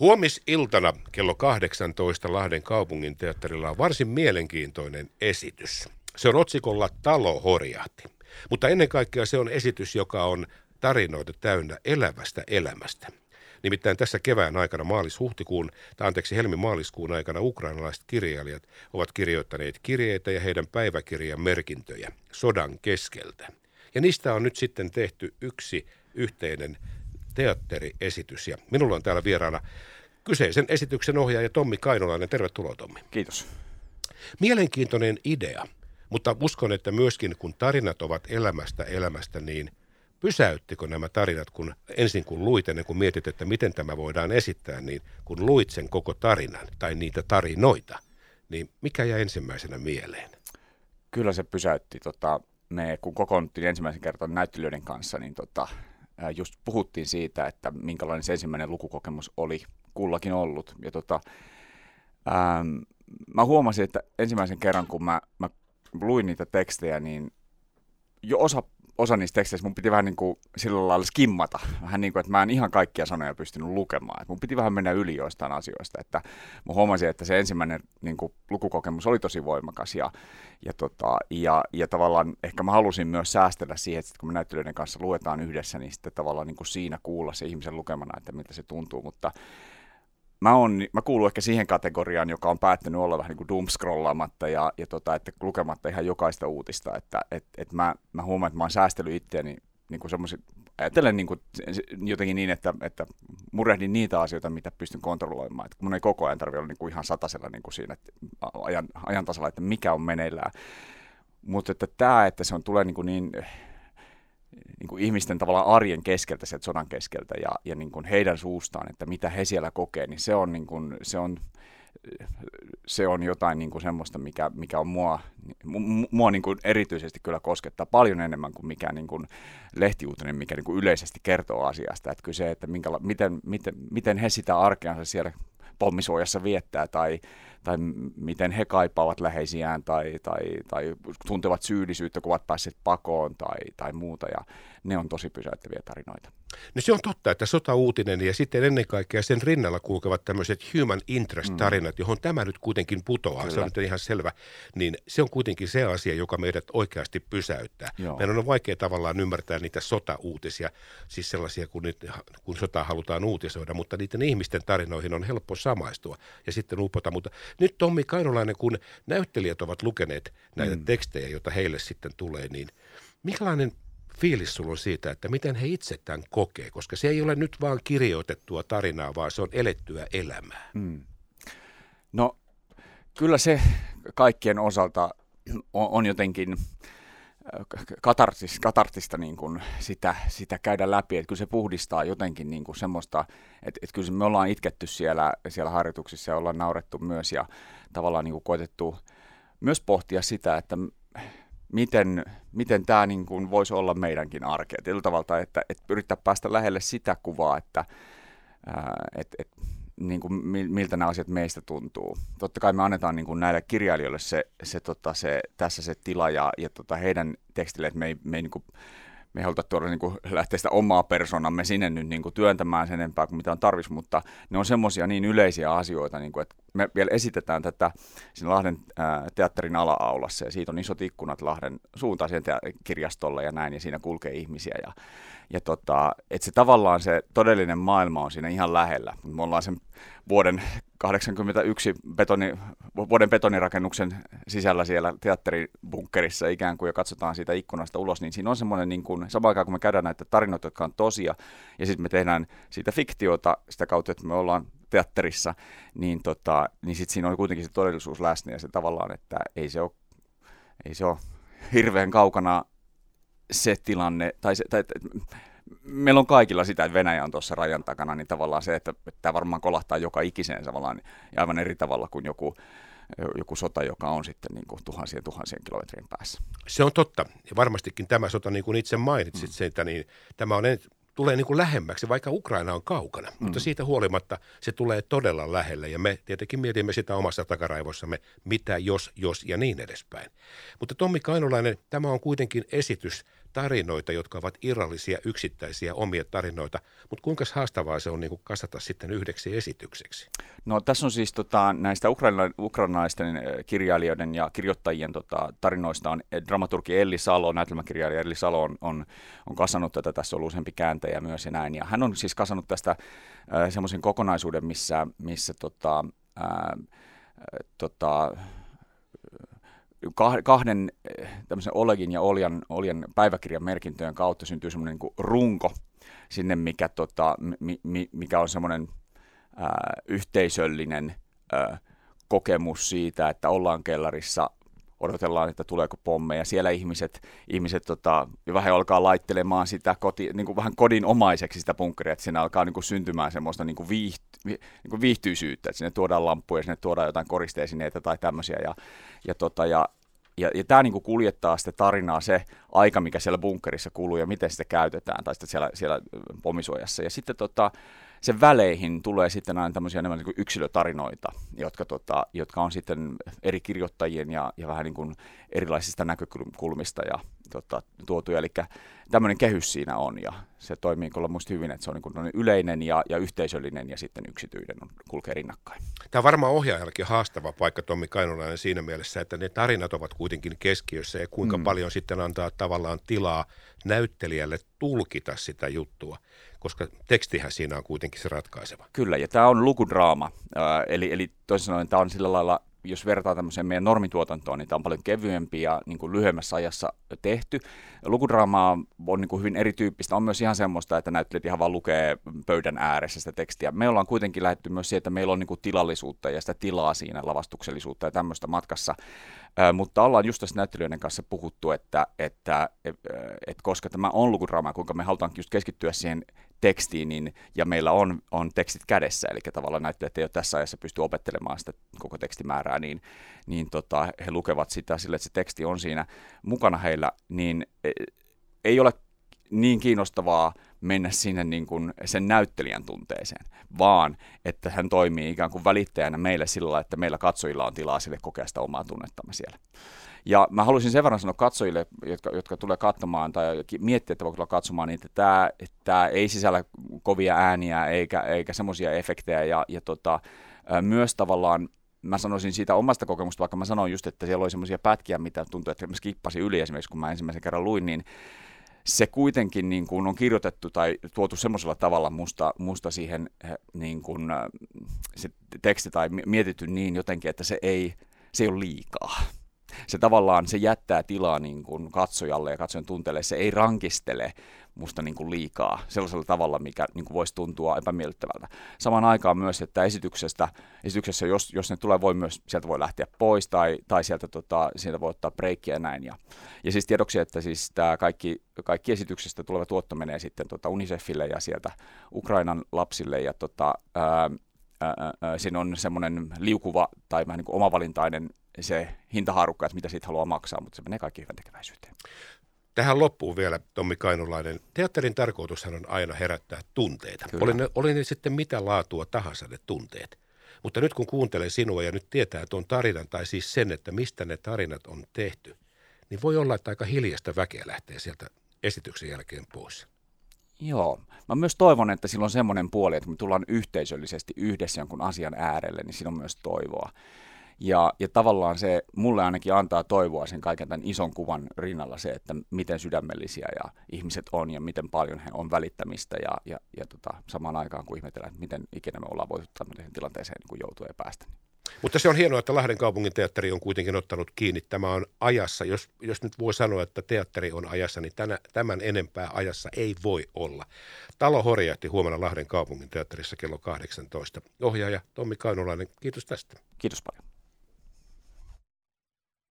Huomisiltana kello 18 Lahden kaupungin teatterilla on varsin mielenkiintoinen esitys. Se on otsikolla Talo horjahti. Mutta ennen kaikkea se on esitys, joka on tarinoita täynnä elävästä elämästä. Nimittäin tässä kevään aikana maalis-huhtikuun, tai anteeksi helmi-maaliskuun aikana ukrainalaiset kirjailijat ovat kirjoittaneet kirjeitä ja heidän päiväkirjan merkintöjä sodan keskeltä. Ja niistä on nyt sitten tehty yksi yhteinen teatteriesitys. Ja minulla on täällä vieraana kyseisen esityksen ohjaaja Tommi Kainolainen. Tervetuloa Tommi. Kiitos. Mielenkiintoinen idea, mutta uskon, että myöskin kun tarinat ovat elämästä elämästä, niin pysäyttikö nämä tarinat, kun ensin kun luit, ennen kuin mietit, että miten tämä voidaan esittää, niin kun luit sen koko tarinan tai niitä tarinoita, niin mikä jäi ensimmäisenä mieleen? Kyllä se pysäytti. Tota, me kun kokoonnuttiin ensimmäisen kerran näyttelijöiden kanssa, niin tota, just puhuttiin siitä, että minkälainen se ensimmäinen lukukokemus oli kullakin ollut. Ja tota, ähm, mä huomasin, että ensimmäisen kerran kun mä, mä luin niitä tekstejä, niin jo osa osa niistä teksteistä mun piti vähän niin kuin sillä lailla skimmata. Vähän niin kuin, että mä en ihan kaikkia sanoja pystynyt lukemaan. Et mun piti vähän mennä yli joistain asioista. Että mä huomasin, että se ensimmäinen niin kuin, lukukokemus oli tosi voimakas. Ja, ja, tota, ja, ja tavallaan ehkä mä halusin myös säästellä siihen, että kun me näyttelyiden kanssa luetaan yhdessä, niin sitten tavallaan niin kuin siinä kuulla se ihmisen lukemana, että miltä se tuntuu. Mutta mä, on, mä kuulun ehkä siihen kategoriaan, joka on päättänyt olla vähän niin kuin ja, ja tota, että lukematta ihan jokaista uutista. Että et, et mä, mä huomaan, että mä oon säästellyt itseäni niin kuin semmoiset, ajattelen niin kuin, jotenkin niin, että, että murehdin niitä asioita, mitä pystyn kontrolloimaan. Että mun ei koko ajan tarvitse olla niin kuin ihan satasella niin kuin siinä että ajan, ajan tasalla, että mikä on meneillään. Mutta että tämä, että se on, tulee niin, kuin niin niin kuin ihmisten tavallaan arjen keskeltä, sieltä sodan keskeltä ja, ja niin kuin heidän suustaan, että mitä he siellä kokee, niin se on, niin kuin, se on, se on jotain niin kuin semmoista, mikä, mikä on mua, mua niin kuin erityisesti kyllä koskettaa paljon enemmän kuin mikään niin kuin lehtiuutinen, mikä niin kuin yleisesti kertoo asiasta. Että kyllä se, että minkä, miten, miten, miten he sitä arkeansa siellä pommisuojassa viettää tai, tai miten he kaipaavat läheisiään tai, tai, tai tuntevat syyllisyyttä, kun ovat päässeet pakoon tai, tai muuta. Ja ne on tosi pysäyttäviä tarinoita. No se on totta, että sota-uutinen ja sitten ennen kaikkea sen rinnalla kulkevat tämmöiset human interest-tarinat, mm. johon tämä nyt kuitenkin putoaa, Kyllä. se on nyt ihan selvä, niin se on kuitenkin se asia, joka meidät oikeasti pysäyttää. Joo. Meidän on vaikea tavallaan ymmärtää niitä sota-uutisia, siis sellaisia, kun, nyt, kun sota halutaan uutisoida, mutta niiden ihmisten tarinoihin on helppo samaistua ja sitten upota. Mutta nyt Tommi Kainolainen, kun näyttelijät ovat lukeneet näitä mm. tekstejä, joita heille sitten tulee, niin minkälainen fiilis sulla on siitä, että miten he itse tämän kokee, koska se ei ole nyt vaan kirjoitettua tarinaa, vaan se on elettyä elämää. Mm. No kyllä se kaikkien osalta on, on jotenkin äh, katartis, katartista niin kuin sitä, sitä käydä läpi, että kyllä se puhdistaa jotenkin niin kuin semmoista, että, että kyllä me ollaan itketty siellä, siellä harjoituksissa ja ollaan naurettu myös ja tavallaan niin kuin koetettu myös pohtia sitä, että miten, miten tämä niin kuin voisi olla meidänkin arkea. Tietyllä tavalla, että, että yrittää päästä lähelle sitä kuvaa, että ää, et, et, niin kuin miltä nämä asiat meistä tuntuu. Totta kai me annetaan niin kuin näille kirjailijoille se, se, tota, se, tässä se tila ja, ja tota, heidän tekstille, että me ei, me ei niin kuin, me ei haluta tuoda niin kuin, lähteä sitä omaa persoonamme sinne nyt niin kuin, työntämään sen enempää kuin mitä on tarvis, mutta ne on semmoisia niin yleisiä asioita, niin kuin, että me vielä esitetään tätä siinä Lahden teatterin ala-aulassa ja siitä on isot ikkunat Lahden suuntaan siihen kirjastolle ja näin ja siinä kulkee ihmisiä ja, ja tota, että se tavallaan se todellinen maailma on siinä ihan lähellä. Me ollaan sen vuoden 81 betoni, vuoden betonirakennuksen sisällä siellä teatteribunkkerissa ikään kuin ja katsotaan siitä ikkunasta ulos, niin siinä on semmoinen niin kuin, samaan aikaan kun me käydään näitä tarinoita, jotka on tosia, ja sitten me tehdään siitä fiktiota sitä kautta, että me ollaan teatterissa, niin, tota, niin sitten siinä on kuitenkin se todellisuus läsnä ja se tavallaan, että ei se ole, ei se ole hirveän kaukana se tilanne, tai, se, tai meillä on kaikilla sitä, että Venäjä on tuossa rajan takana, niin tavallaan se, että tämä varmaan kolahtaa joka ikiseen tavallaan ja aivan eri tavalla kuin joku, joku sota, joka on sitten niin kuin tuhansien tuhansien kilometrien päässä. Se on totta. Ja varmastikin tämä sota, niin kuin itse mainitsit, mm. että niin tämä on tulee niin kuin lähemmäksi, vaikka Ukraina on kaukana. Mm. Mutta siitä huolimatta se tulee todella lähelle ja me tietenkin mietimme sitä omassa takaraivossamme, mitä jos, jos ja niin edespäin. Mutta Tommi Kainulainen, tämä on kuitenkin esitys tarinoita, jotka ovat irrallisia, yksittäisiä omia tarinoita, mutta kuinka haastavaa se on niin kuin kasata sitten yhdeksi esitykseksi? No tässä on siis tota, näistä ukraina, ukrainalaisten eh, kirjailijoiden ja kirjoittajien tota, tarinoista on eh, dramaturgi Elli Salo, näytelmäkirjailija Elli Salo on, on, on kasannut tätä, tässä on ollut useampi kääntäjä myös ja näin, ja hän on siis kasannut tästä äh, semmoisen kokonaisuuden, missä, missä tota, äh, tota, kahden tämmöisen Olegin ja Oljan, Oljan päiväkirjan merkintöjen kautta syntyy semmoinen niin runko sinne, mikä, tota, mi, mi, mikä on semmoinen ää, yhteisöllinen ää, kokemus siitä, että ollaan kellarissa, odotellaan, että tuleeko pommeja. Siellä ihmiset, ihmiset tota, vähän alkaa laittelemaan sitä koti, niin kuin vähän kodinomaiseksi sitä bunkkeria, että siinä alkaa niin kuin syntymään semmoista niin kuin viiht, niin kuin viihtyisyyttä, että sinne tuodaan lampuja, sinne tuodaan jotain koristeesineitä tai tämmöisiä. Ja, ja, tota, ja ja, ja tämä niinku kuljettaa sitä tarinaa se aika, mikä siellä bunkkerissa kuluu ja miten sitä käytetään, tai sitten siellä, siellä pomisuojassa. Ja sitten tota, sen väleihin tulee sitten aina tämmöisiä enemmän niin yksilötarinoita, jotka, tota, jotka on sitten eri kirjoittajien ja, ja vähän niin kuin erilaisista näkökulmista ja tota, tuotuja. Eli tämmöinen kehys siinä on ja se toimii kyllä musta hyvin, että se on niin kuin yleinen ja, ja yhteisöllinen ja sitten yksityinen on, kulkee rinnakkain. Tämä on varmaan ohjaajallakin haastava paikka Tommi Kainulainen siinä mielessä, että ne tarinat ovat kuitenkin keskiössä ja kuinka mm. paljon sitten antaa tavallaan tilaa näyttelijälle tulkita sitä juttua koska tekstihän siinä on kuitenkin se ratkaiseva. Kyllä, ja tämä on lukudraama, äh, eli, eli toisin sanoen tämä on sillä lailla jos vertaa tämmöiseen meidän normituotantoon, niin tämä on paljon kevyempi ja niin kuin lyhyemmässä ajassa tehty. Lukudraama on niin kuin hyvin erityyppistä. On myös ihan semmoista, että näyttelijät ihan vaan lukee pöydän ääressä sitä tekstiä. Me ollaan kuitenkin lähdetty myös siihen, että meillä on niin kuin tilallisuutta ja sitä tilaa siinä, lavastuksellisuutta ja tämmöistä matkassa. Äh, mutta ollaan just tässä näyttelijöiden kanssa puhuttu, että, että, että, että koska tämä on lukudraama, kuinka me halutaan just keskittyä siihen tekstiin, niin, ja meillä on, on tekstit kädessä, eli tavallaan näyttelijät ei ole tässä ajassa pysty opettelemaan sitä koko tekstimäärää, niin, niin tota, he lukevat sitä sille, että se teksti on siinä mukana heillä, niin e, ei ole niin kiinnostavaa mennä sinne niin kuin sen näyttelijän tunteeseen, vaan että hän toimii ikään kuin välittäjänä meille sillä lailla, että meillä katsojilla on tilaa sille kokea sitä omaa tunnettamme siellä. Ja mä haluaisin sen verran sanoa katsojille, jotka, jotka tulee katsomaan tai miettiä, että voi tulla katsomaan, niin että tämä, tämä ei sisällä kovia ääniä eikä, eikä semmoisia efektejä ja, ja tota, myös tavallaan mä sanoisin siitä omasta kokemusta, vaikka mä sanoin just, että siellä oli semmoisia pätkiä, mitä tuntui, että mä skippasin yli esimerkiksi, kun mä ensimmäisen kerran luin, niin se kuitenkin niin kuin on kirjoitettu tai tuotu semmoisella tavalla musta, musta siihen niin kuin, se teksti tai mietitty niin jotenkin, että se ei, se ei ole liikaa se tavallaan se jättää tilaa niin kuin katsojalle ja katsojan tunteelle. Se ei rankistele musta niin kuin liikaa sellaisella tavalla, mikä niin kuin voisi tuntua epämiellyttävältä. Samaan aikaan myös, että esityksestä, esityksessä, jos, jos ne tulee, voi myös, sieltä voi lähteä pois tai, tai sieltä, tota, sieltä voi ottaa breikkiä ja näin. Ja, ja siis tiedoksi, että siis tämä kaikki, kaikki esityksestä tuleva tuotto menee sitten tota Unicefille ja sieltä Ukrainan lapsille ja tota, ää, ää, ää, siinä on semmoinen liukuva tai vähän niin kuin omavalintainen se hintaharukka, että mitä siitä haluaa maksaa, mutta se menee kaikki hyvän tekeväisyyteen. Tähän loppuun vielä, Tommi Kainulainen. Teatterin tarkoitushan on aina herättää tunteita. Oli ne, oli ne sitten mitä laatua tahansa ne tunteet. Mutta nyt kun kuuntelee sinua ja nyt tietää tuon tarinan, tai siis sen, että mistä ne tarinat on tehty, niin voi olla, että aika hiljasta väkeä lähtee sieltä esityksen jälkeen pois. Joo. Mä myös toivon, että sillä on semmoinen puoli, että me tullaan yhteisöllisesti yhdessä jonkun asian äärelle, niin siinä on myös toivoa. Ja, ja tavallaan se mulle ainakin antaa toivoa sen kaiken tämän ison kuvan rinnalla se, että miten sydämellisiä ja ihmiset on ja miten paljon he on välittämistä ja, ja, ja tota, samaan aikaan kun ihmetellään, että miten ikinä me ollaan voitu tämmöiseen tilanteeseen niin joutua ja päästä. Mutta se on hienoa, että Lahden kaupungin teatteri on kuitenkin ottanut kiinni. Tämä on ajassa, jos, jos nyt voi sanoa, että teatteri on ajassa, niin tänä, tämän enempää ajassa ei voi olla. Talo horjahti huomenna Lahden kaupungin teatterissa kello 18. Ohjaaja Tommi Kainulainen, kiitos tästä. Kiitos paljon.